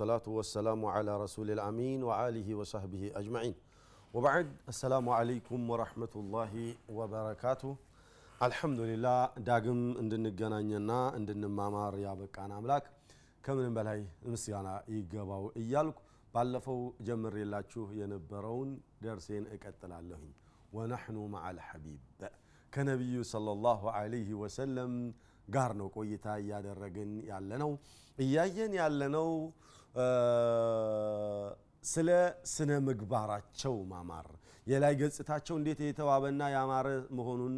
والصلاة والسلام على رسول الأمين وآله وصحبه أجمعين وبعد السلام عليكم ورحمة الله وبركاته الحمد لله داقم እንድንገናኝና እንድንማማር ያበቃን አምላክ ከምንም በላይ ምስጋና ይገባው እያልኩ ባለፈው ጀምሬላችሁ የነበረውን ደርሴን እቀጥላለሁኝ ወነሕኑ መዓ ልሐቢብ ከነቢዩ ሰለላሁ ዐለይሂ ወሰለም ጋር ነው ቆይታ እያደረግን ያለነው እያየን ያለነው ስለ ስነ ምግባራቸው ማማር። የላይ ገጽታቸው እንዴት የተዋበና ያማረ መሆኑን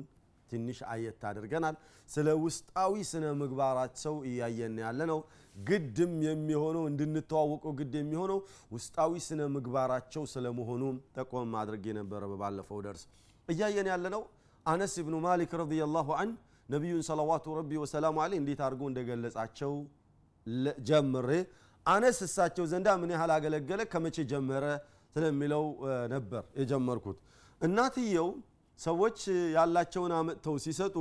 ትንሽ አየት አድርገናል። ስለ ውስጣዊ ስነ ምግባራቸው እያየን ያለ ነው ግድም የሚሆነው እንድንተዋወቀው ግድ የሚሆነው ውስጣዊ ስነ ምግባራቸው ስለመሆኑ ጠቆም አድርጌ ነበረ በባለፈው ደርስ እያየን ያለ ነው አነስ ብኑ ማሊክ ረዲየላሁ አን ነቢዩን ሰለዋቱ ረቢ ወሰላሙ አለ እንዴት አድርጎ እንደገለጻቸው ጀምሬ አነስ እሳቸው ዘንዳ ምን ያህል አገለገለ? ከመቼ ጀመረ? ስለሚለው ነበር የጀመርኩት። እናትየው ሰዎች ያላቸውን አመጥተው ሲሰጡ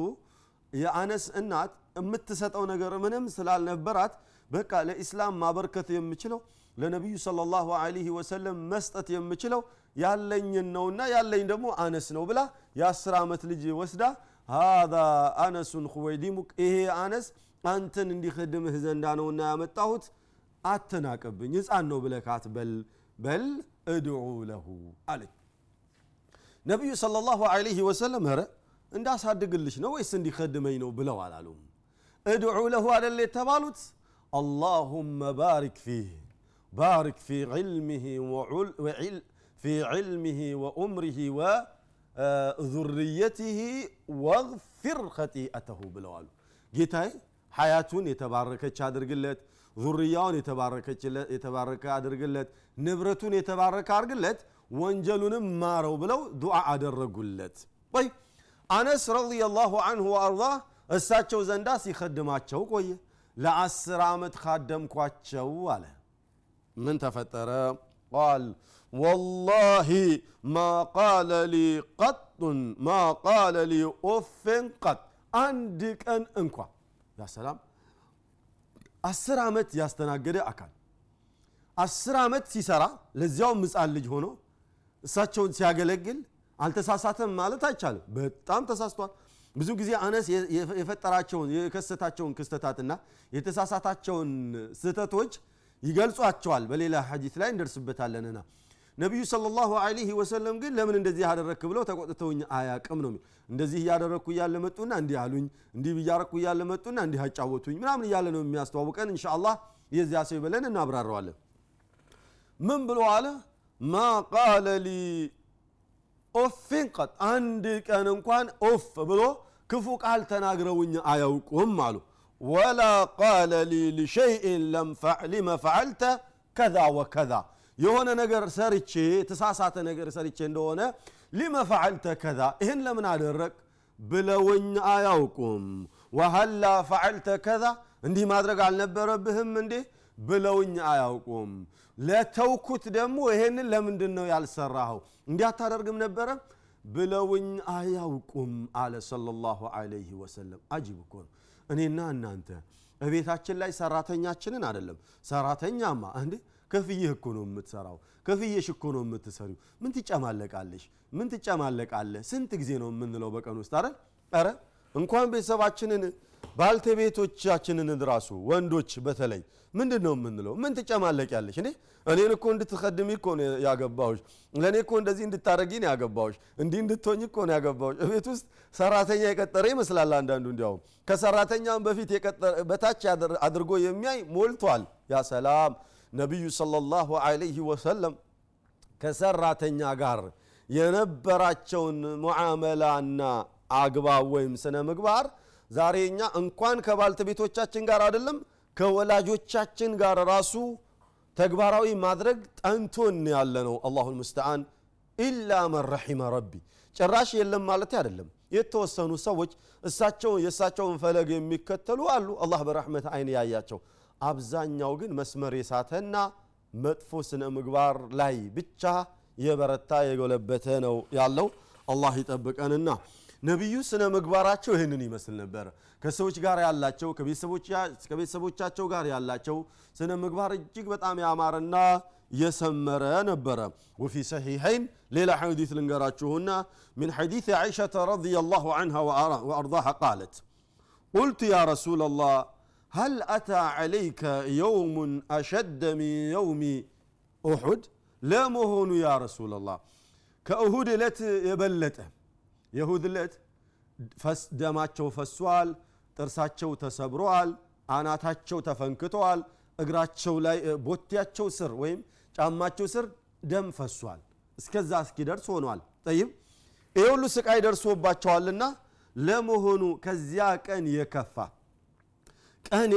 የአነስ እናት የምትሰጠው ነገር ምንም ስላልነበራት በቃ ለኢስላም ማበርከት የምችለው ለነቢዩ ሰለላሁ ዐለይሂ ወሰለም መስጠት የምችለው ያለኝን ነውና ያለኝ ደግሞ አነስ ነው ብላ የአስር ዓመት ልጅ ወስዳ ሃዛ አነሱን ሁወይዲሙቅ ይሄ አነስ አንተን እንዲኸድምህ ዘንዳ ነውና ያመጣሁት አትናቅብኝ፣ ህፃን ነው ብለህ አትበል፣ በል እድዑ ለሁ አለች። ነቢዩ ሰለላሁ ዐለይሂ ወሰለም ኧረ እንዳሳድግልሽ ነው ወይስ እንዲከድመኝ ነው ብለው አላሉም። እድዑ ለሁ አደለ የተባሉት አላሁመ ባሪክ ፊህ ባሪክ ፊ ዒልሚህ ወኡምሪህ ወዙርየትህ ወግፊር ኸጢአተሁ ብለዋሉ ጌታዬ ሀያቱን የተባረከች አድርግለት፣ ዙርያውን የተባረከ አድርግለት፣ ንብረቱን የተባረከ አድርግለት፣ ወንጀሉንም ማረው ብለው ዱዓ አደረጉለት። ወይ አነስ ረዲየላሁ አንሁ ወአርዳ እሳቸው ዘንዳ ሲከድማቸው ቆየ። ለአስር ዓመት ካደምኳቸው አለ። ምን ተፈጠረ? ቃል ወላሂ ማ ቃለ ሊ ቀጡን ማ ቃለ ሊ ኡፍን ቀጥ አንድ ቀን እንኳ ያ ሰላም አስር ዓመት ያስተናገደ አካል አስር ዓመት ሲሰራ ለዚያው ምጻን ልጅ ሆኖ እሳቸውን ሲያገለግል አልተሳሳተም ማለት አይቻልም። በጣም ተሳስቷል። ብዙ ጊዜ አነስ የፈጠራቸውን የከሰታቸውን ክስተታትና የተሳሳታቸውን ስህተቶች ይገልጿቸዋል። በሌላ ሐዲት ላይ እንደርስበታለንና ነቢዩ ሰለላሁ ዐለይሂ ወሰለም ግን ለምን እንደዚህ ያደረክ ብለው ተቆጥተውኝ አያቅም ነው እንደዚህ እያደረግኩ እያለ መጡና እንዲህ አሉኝ እንዲህ እያረግኩ እያለ መጡና እንዲህ አጫወቱኝ ምናምን እያለ ነው የሚያስተዋውቀን። እንሻ አላህ የዚያ ሰው ይበለን እናብራረዋለን ምን ብሎ አለ? ማ ቃለ ሊ أف አንድ ቀን እንኳን أف ብሎ ክፉ ቃል ተናግረውኝ አያውቁም አሉ። ولا قال لي لشيء لم فعلت كذا وكذا የሆነ ነገር ሰርቼ ተሳሳተ ነገር ሰርቼ እንደሆነ لم فعلت كذا ይህን ለምን አደረግ ብለውኝ አያውቁም። وهلا فعلت كذا እንዲህ ማድረግ አልነበረብህም እንዴ ብለውኝ አያውቁም። ለተውኩት ደግሞ ይሄንን ለምንድን ነው ያልሰራኸው? እንዲህ አታደርግም ነበረ? ብለውኝ አያውቁም አለ ሰለላሁ ዐለይሂ ወሰለም። አጂብ እኮ ነው። እኔና እናንተ እቤታችን ላይ ሰራተኛችንን አይደለም ሰራተኛማ እንዴ ከፍዬህ እኮ ነው የምትሰራው ከፍዬሽ እኮ ነው የምትሰሪው። ምን ትጨማለቃለሽ? ምን ትጨማለቃለህ? ስንት ጊዜ ነው የምንለው በቀን ውስጥ አይደል? ረ እንኳን ቤተሰባችንን ባልተቤቶቻችንን ራሱ ወንዶች በተለይ ምንድን ነው የምንለው? ምን ትጨማለቅ እኔ እኔን እኮ እንድትከድሚ እኮ ያገባዎች ለእኔ እኮ እንደዚህ እንድታደረጊ ነው ያገባዎች እንዲህ እንድትሆኝ እኮ ነው ያገባዎች እቤት ውስጥ ሰራተኛ የቀጠረ ይመስላል አንዳንዱ እንዲያውም። ከሰራተኛም በፊት በታች አድርጎ የሚያይ ሞልቷል። ያ ሰላም ነቢዩ ሰለላሁ ዐለይሂ ወሰለም ከሰራተኛ ጋር የነበራቸውን ሙዓመላና አግባብ ወይም ስነ ምግባር ዛሬ እኛ እንኳን ከባልተቤቶቻችን ጋር አይደለም ከወላጆቻችን ጋር ራሱ ተግባራዊ ማድረግ ጠንቶን ያለ ነው አላሁ ልሙስተዓን ኢላ መን ረሒመ ረቢ። ጭራሽ የለም ማለት አይደለም። የተወሰኑ ሰዎች እሳቸውን የእሳቸውን ፈለግ የሚከተሉ አሉ። አላህ በረሕመት አይን ያያቸው አብዛኛው ግን መስመር የሳተና መጥፎ ስነ ምግባር ላይ ብቻ የበረታ የጎለበተ ነው ያለው። አላህ ይጠብቀንና ነቢዩ ስነ ምግባራቸው ይህንን ይመስል ነበር። ከሰዎች ጋር ያላቸው ከቤተሰቦቻቸው ጋር ያላቸው ስነ ምግባር እጅግ በጣም ያማረና የሰመረ ነበረ። ወፊ ሰሒሐይን ሌላ ሐዲት ልንገራችሁና ምን ሐዲት ዓኢሸተ ረዲየላሁ ዐንሃ ወአርዳሃ ቃለት ቁልቱ ያ ረሱለላህ هل أتى عليك يوم أشد من يوم أحد لا مهون يا رسول الله كأهود لت يبلت يهود لت ደማቸው ፈሷል ጥርሳቸው ተሰብሯል አናታቸው ተፈንክተዋል እግራቸው ላይ ቦቴያቸው ስር ወይም ጫማቸው ስር ደም ፈሷል እስከዛ እስኪደርስ ሆኗል ጠይብ ይህ ሁሉ ስቃይ ደርሶባቸዋልና ለመሆኑ ከዚያ ቀን የከፋ ቀን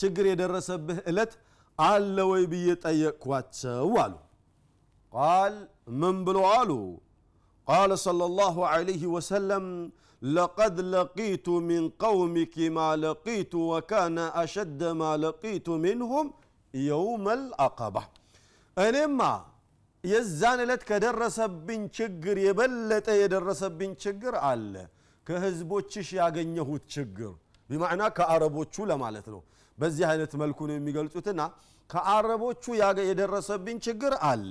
ችግር የደረሰብህ እለት አለ ወይ ብዬ ጠየቅኳቸው አሉ። ቃል ምን ብሎ አሉ? ቃለ ሰለላሁ ዐለይሂ ወሰለም ለቀድ ለቂቱ ሚን ቀውሚኪ ማ ለቂቱ ወካነ አሸደ ማ ለቂቱ ሚንሁም የውመል አቀባ። እኔማ የዛን ዕለት ከደረሰብኝ ችግር የበለጠ የደረሰብኝ ችግር አለ። ከህዝቦችሽ ያገኘሁት ችግር بمعنى ከአረቦቹ ለማለት ነው። በዚህ አይነት መልኩ ነው የሚገልጹትና ከአረቦቹ የደረሰብኝ ችግር አለ።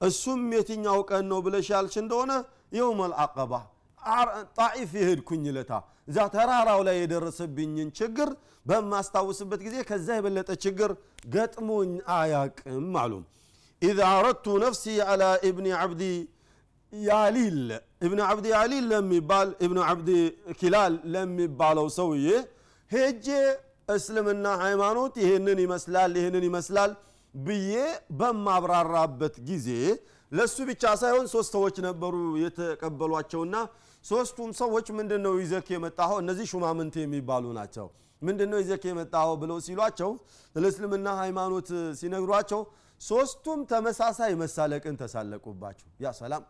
እሱም የትኛው ቀን ነው ብለሽ ያልሽ እንደሆነ يوم العقبة ጣኢፍ የሄድኩኝ ለታ። እዛ ተራራው ላይ የደረሰብኝን ችግር በማስታውስበት ጊዜ ከዛ የበለጠ ችግር ገጥሞኝ አያቅም አሉ። إذ عرضت نفسي على ابن عبد ያሊል። እብን ዓብዲ ያሊል ለሚባል እብን ዓብዲ ኪላል ለሚባለው ሰውዬ ሄጄ እስልምና ሃይማኖት ይህንን ይመስላል ይህንን ይመስላል ብዬ በማብራራበት ጊዜ ለሱ ብቻ ሳይሆን ሶስት ሰዎች ነበሩ የተቀበሏቸውና ሶስቱም ሰዎች ምንድን ነው ይዘክ የመጣኸው? እነዚህ ሹማምንት የሚባሉ ናቸው። ምንድን ነው ይዘክ የመጣኸው ብለው ሲሏቸው ስለ ሃይማኖት ሲነግሯቸው ሶስቱም ተመሳሳይ መሳለቅን ተሳለቁባቸው። ያ ሰላም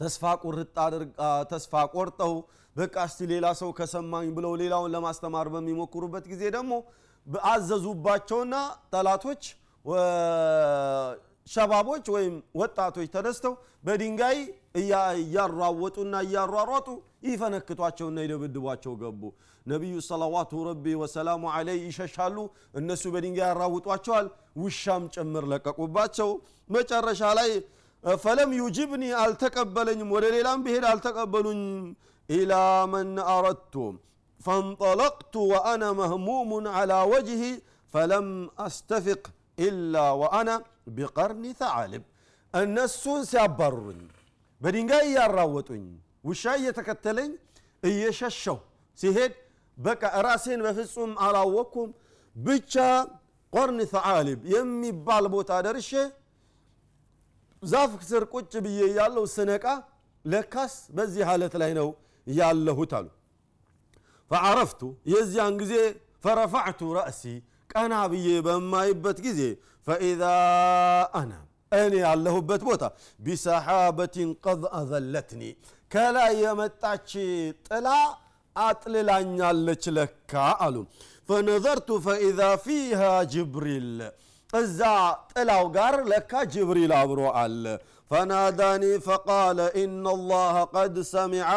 ተስፋ ቁርጥ ተስፋ ቆርጠው በቃ እስቲ ሌላ ሰው ከሰማኝ ብለው ሌላውን ለማስተማር በሚሞክሩበት ጊዜ ደግሞ አዘዙባቸውና ጠላቶች ሸባቦች ወይም ወጣቶች ተነስተው በድንጋይ እያሯወጡና እያሯሯጡ ይፈነክቷቸውና ይደብድቧቸው ገቡ። ነቢዩ ሰለዋቱ ረቢ ወሰላሙ አለይ ይሸሻሉ እነሱ በድንጋይ ያራውጧቸዋል ውሻም ጭምር ለቀቁባቸው። መጨረሻ ላይ ፈለም ዩጅብኒ አልተቀበለኝም ወደ ሌላም ብሄድ አልተቀበሉኝም ኢላ መን አረድቱ ፈንጠለቅቱ ወአና መህሙሙን ዓላ ወጅሂ ፈለም አስተፊቅ ኢላ ወአና ቢቀርኒ ተዓልብ እነሱን ሲያባርሩኝ በድንጋይ እያራወጡኝ ውሻ እየተከተለኝ እየሸሸው ሲሄድ በቃ ራሴን በፍጹም አላወቅኩም። ብቻ ቆርን ተዓሊብ የሚባል ቦታ ደርሼ ዛፍ ስር ቁጭ ብዬ ያለው ስነቃ ለካስ በዚህ ሀለት ላይ ነው ያለሁት አሉ። ፈዓረፍቱ የዚያን ጊዜ ፈረፋዕቱ ረእሲ ቀና ብዬ በማይበት ጊዜ ፈኢዛ አና እኔ ያለሁበት ቦታ ቢሰሓበትን ቀድ አዘለትኒ ከላይ የመጣች ጥላ አጥልላኛለች ለካ አሉ። ፈነዘርቱ ፈኢዛ ፊሃ ጅብሪል እዛ ጥላው ጋር ለካ ጅብሪል አብሮ አለ። ፈናዳኒ ፈቃለ ኢና ላህ ቀድ ሰሚዐ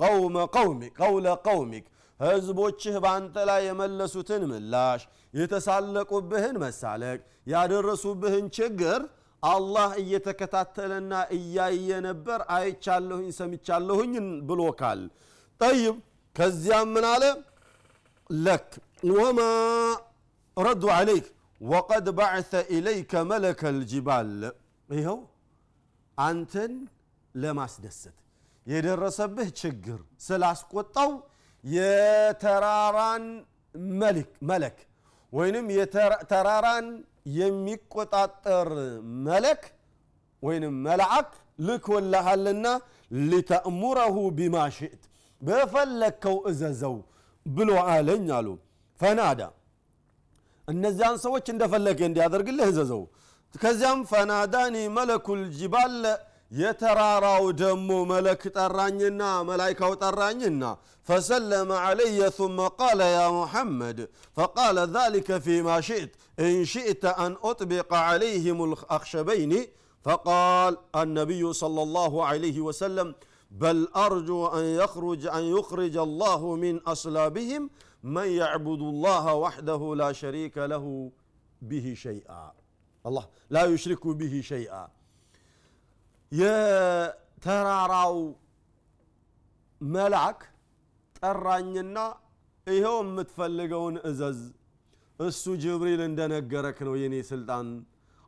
ቀውመ ቀውሚክ ቀውለ ቀውሚክ። ህዝቦችህ በአንተ ላይ የመለሱትን ምላሽ የተሳለቁብህን መሳለቅ ያደረሱብህን ችግር አላህ እየተከታተለና እያየ ነበር። አይቻለሁኝ ሰምቻለሁኝ ብሎካል። ጠይብ ከዚያም ምን አለ? ለክ ወማ ረዱ ዓለይክ ወቀድ ባዕተ ኢለይከ መለከ ልጅባል ይኸው አንተን ለማስደሰት የደረሰብህ ችግር ስላስቆጣው የተራራን መለክ ወይንም ተራራን የሚቆጣጠር መለክ ወይንም መልአክ ልኮልሃልና ሊተእሙረሁ ቢማ ሽእት በፈለግከው እዘዘው ብሎ አለኝ አሉ። ፈናዳ እነዚያን ሰዎች እንደፈለገ እንዲያደርግልህ እዘዘው ከዚያም ፈናዳኒ መለኩል ጅባል የተራራው ደሞ መለክ ጠራኝና መላይካው ጠራኝና فسلم علي ثم قال يا محمد فقال ذلك فيما شئت إن شئت أن أطبق عليهم الأخشبين فقال النبي صلى الله عليه وسلم بل أرجو أن يخرج أن يخرج الله من أصلابهم መን ያዕቡዱ ላሀ ዋሕደሁ ላ ሸሪከ ለሁ ቢሂ ሸይአ አላህ ላ ዩሽሪኩ ቢሂ ሸይአ የተራራው መልአክ ጠራኝና ይኸው የምትፈልገውን እዘዝ። እሱ ጅብሪል እንደነገረክ ነው የኔ ስልጣን።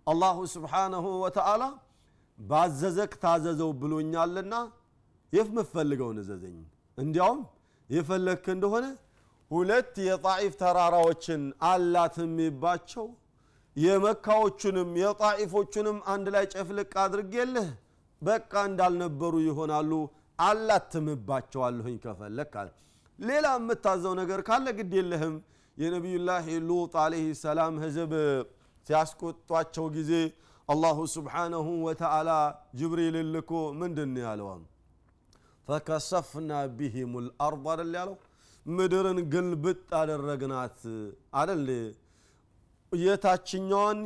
አላሁ ስብሓነሁ ወተዓላ ባዘዘክ ታዘዘው ብሎኛልና የምትፈልገውን እዘዘኝ። እንዲያውም የፈለግክ እንደሆነ ሁለት የጣኢፍ ተራራዎችን አላት የሚባቸው የመካዎቹንም የጣኢፎቹንም አንድ ላይ ጨፍልቅ አድርጌልህ በቃ እንዳልነበሩ ይሆናሉ አላትምባቸዋለሁኝ ከፈለግ አለ። ሌላ የምታዘው ነገር ካለ ግድ የለህም። የነቢዩላህ ሉጥ አለህ ሰላም ህዝብ ሲያስቆጧቸው ጊዜ አላሁ ስብሓነሁ ወተዓላ ጅብሪልን ልኮ ምንድን ያለዋም ፈከሰፍና ቢሂም ልአርض አደል ያለው ምድርን ግልብጥ አደረግናት አደል የታችኛዋን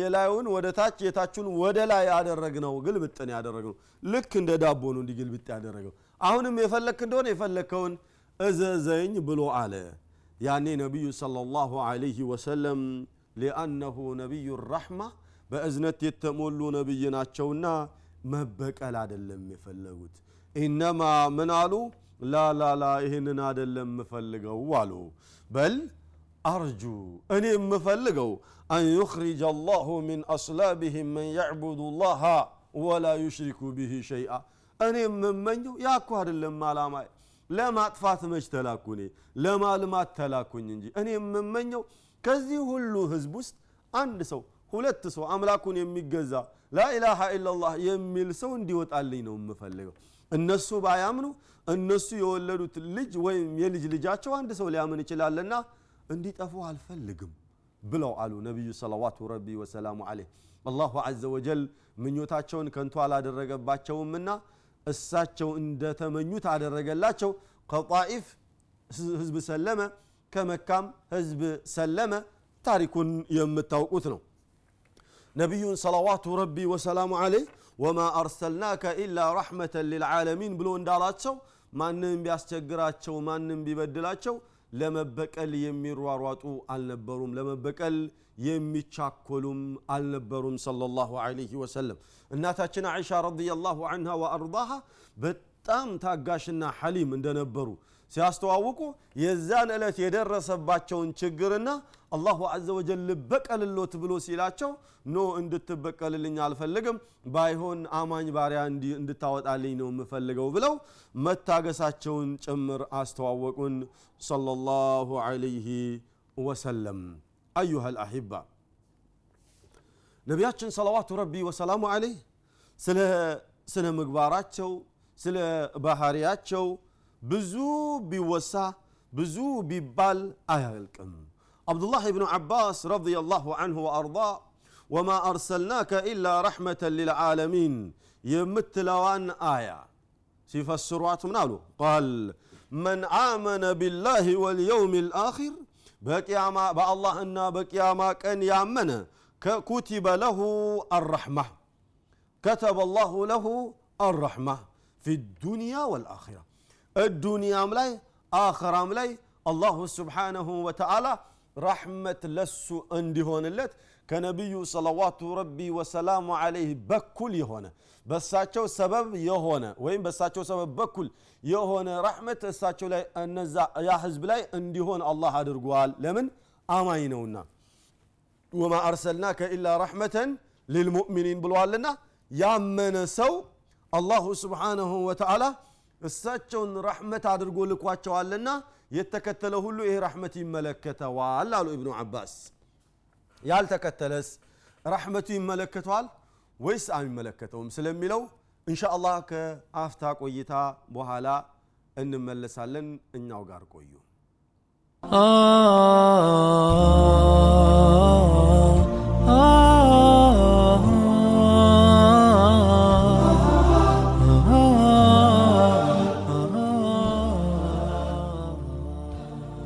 የላዩን ወደ ታች የታችን ወደ ላይ ያደረግነው ግልብጥን ያደረግነው። ልክ እንደ ዳቦ ነው እንዲህ ግልብጥ ያደረገው። አሁንም የፈለክ እንደሆነ የፈለከውን እዘዘኝ ብሎ አለ። ያኔ ነቢዩ ሰለላሁ ዐለይሂ ወሰለም ሊአነሁ ነቢዩ ራሕማ በእዝነት የተሞሉ ነቢይ ናቸውና መበቀል አደለም የፈለጉት። ኢነማ ምን አሉ ላላላ ይህንን አደለም የምፈልገው አሉ። በል አርጁ እኔ የምፈልገው አን ዩኽሪጀ አላሁ ሚን አስላቢህም መን ያዕቡዱ ላሃ ወላ ዩሽሪኩ ብህ ሸይአ። እኔ የምመኘው ያኩ አደለም አላማ ለማጥፋት መች ተላኩ ለማልማት ተላኩኝ እንጂ። እኔ የምመኘው ከዚህ ሁሉ ህዝብ ውስጥ አንድ ሰው ሁለት ሰው አምላኩን የሚገዛ ላኢላሃ ኢላላህ የሚል ሰው እንዲወጣልኝ ነው የምፈልገው። እነሱ ባያምኑ እነሱ የወለዱት ልጅ ወይም የልጅ ልጃቸው አንድ ሰው ሊያምን ይችላልና እንዲጠፉ አልፈልግም ብለው አሉ ነቢዩ ሰለዋቱ ረቢ ወሰላሙ አለይህ። አላሁ አዘ ወጀል ምኞታቸውን ከንቱ አላደረገባቸውምና እሳቸው እንደተመኙት አደረገላቸው። ከጣኢፍ ህዝብ ሰለመ ከመካም ህዝብ ሰለመ። ታሪኩን የምታውቁት ነው ነቢዩን ሰለዋቱ ረቢ ወሰላሙ አለይህ ወማ አርሰልናከ ኢላ ረሕመተን ልልዓለሚን ብሎ እንዳላቸው ማንም ቢያስቸግራቸው ማንም ቢበድላቸው ለመበቀል የሚሯሯጡ አልነበሩም ለመበቀል የሚቻኮሉም አልነበሩም ሰለላሁ ዐለይሂ ወሰለም። እናታችን አይሻ ረዲየላሁ ዐንሃ ወአርዳሃ በጣም ታጋሽና ሐሊም እንደነበሩ ሲያስተዋውቁ የዛን ዕለት የደረሰባቸውን ችግርና አላሁ አዘ ወጀል ልበቀልሎት ብሎ ሲላቸው ኖ እንድትበቀልልኝ አልፈልግም ባይሆን አማኝ ባሪያ እንድታወጣልኝ ነው የምፈልገው ብለው መታገሳቸውን ጭምር አስተዋወቁን ሰለላሁ ዐለይሂ ወሰለም። አዩሃ ልአሒባ ነቢያችን ሰለዋቱ ረቢ ወሰላሙ ዐለይህ ስለ ስነ ምግባራቸው ስለ ባህሪያቸው ብዙ ቢወሳ ብዙ ቢባል አያልቅም عبد الله بن عباس رضي الله عنه وأرضاه وما أرسلناك إلا رحمة للعالمين. يمتلوان آية. سيفسروا منالو قال من آمن بالله واليوم الآخر بقياما بالله إنا بقياما كان يأمن كتب له الرحمة كتب الله له الرحمة في الدنيا والآخرة. الدنيا ملاي آخر ملاي الله سبحانه وتعالى ራሕመት ለሱ እንዲሆንለት ከነቢዩ ሰለዋቱ ረቢ ወሰላሙ አለይህ በኩል የሆነ በሳቸው ሰበብ የሆነ ወይም በሳቸው ሰበብ በኩል የሆነ ራሕመት እሳቸው ላይ እነዛ ያ ህዝብ ላይ እንዲሆን አላህ አድርጓል። ለምን? አማኝ ነውና። ወማ አርሰልናከ ኢላ ራሕመተን ልልሙእሚኒን ብለዋልና ያመነ ሰው አላሁ ስብሓንሁ ወተዓላ እሳቸውን ራሕመት አድርጎ ልኳቸዋልና የተከተለ ሁሉ ይሄ ረሕመት ይመለከተዋል አሉ ኢብኑ ዓባስ። ያልተከተለስ ረሕመቱ ይመለከተዋል ወይስ አይመለከተውም ስለሚለው እንሻ ከአፍታ ቆይታ በኋላ እንመለሳለን። እኛው ጋር ቆዩ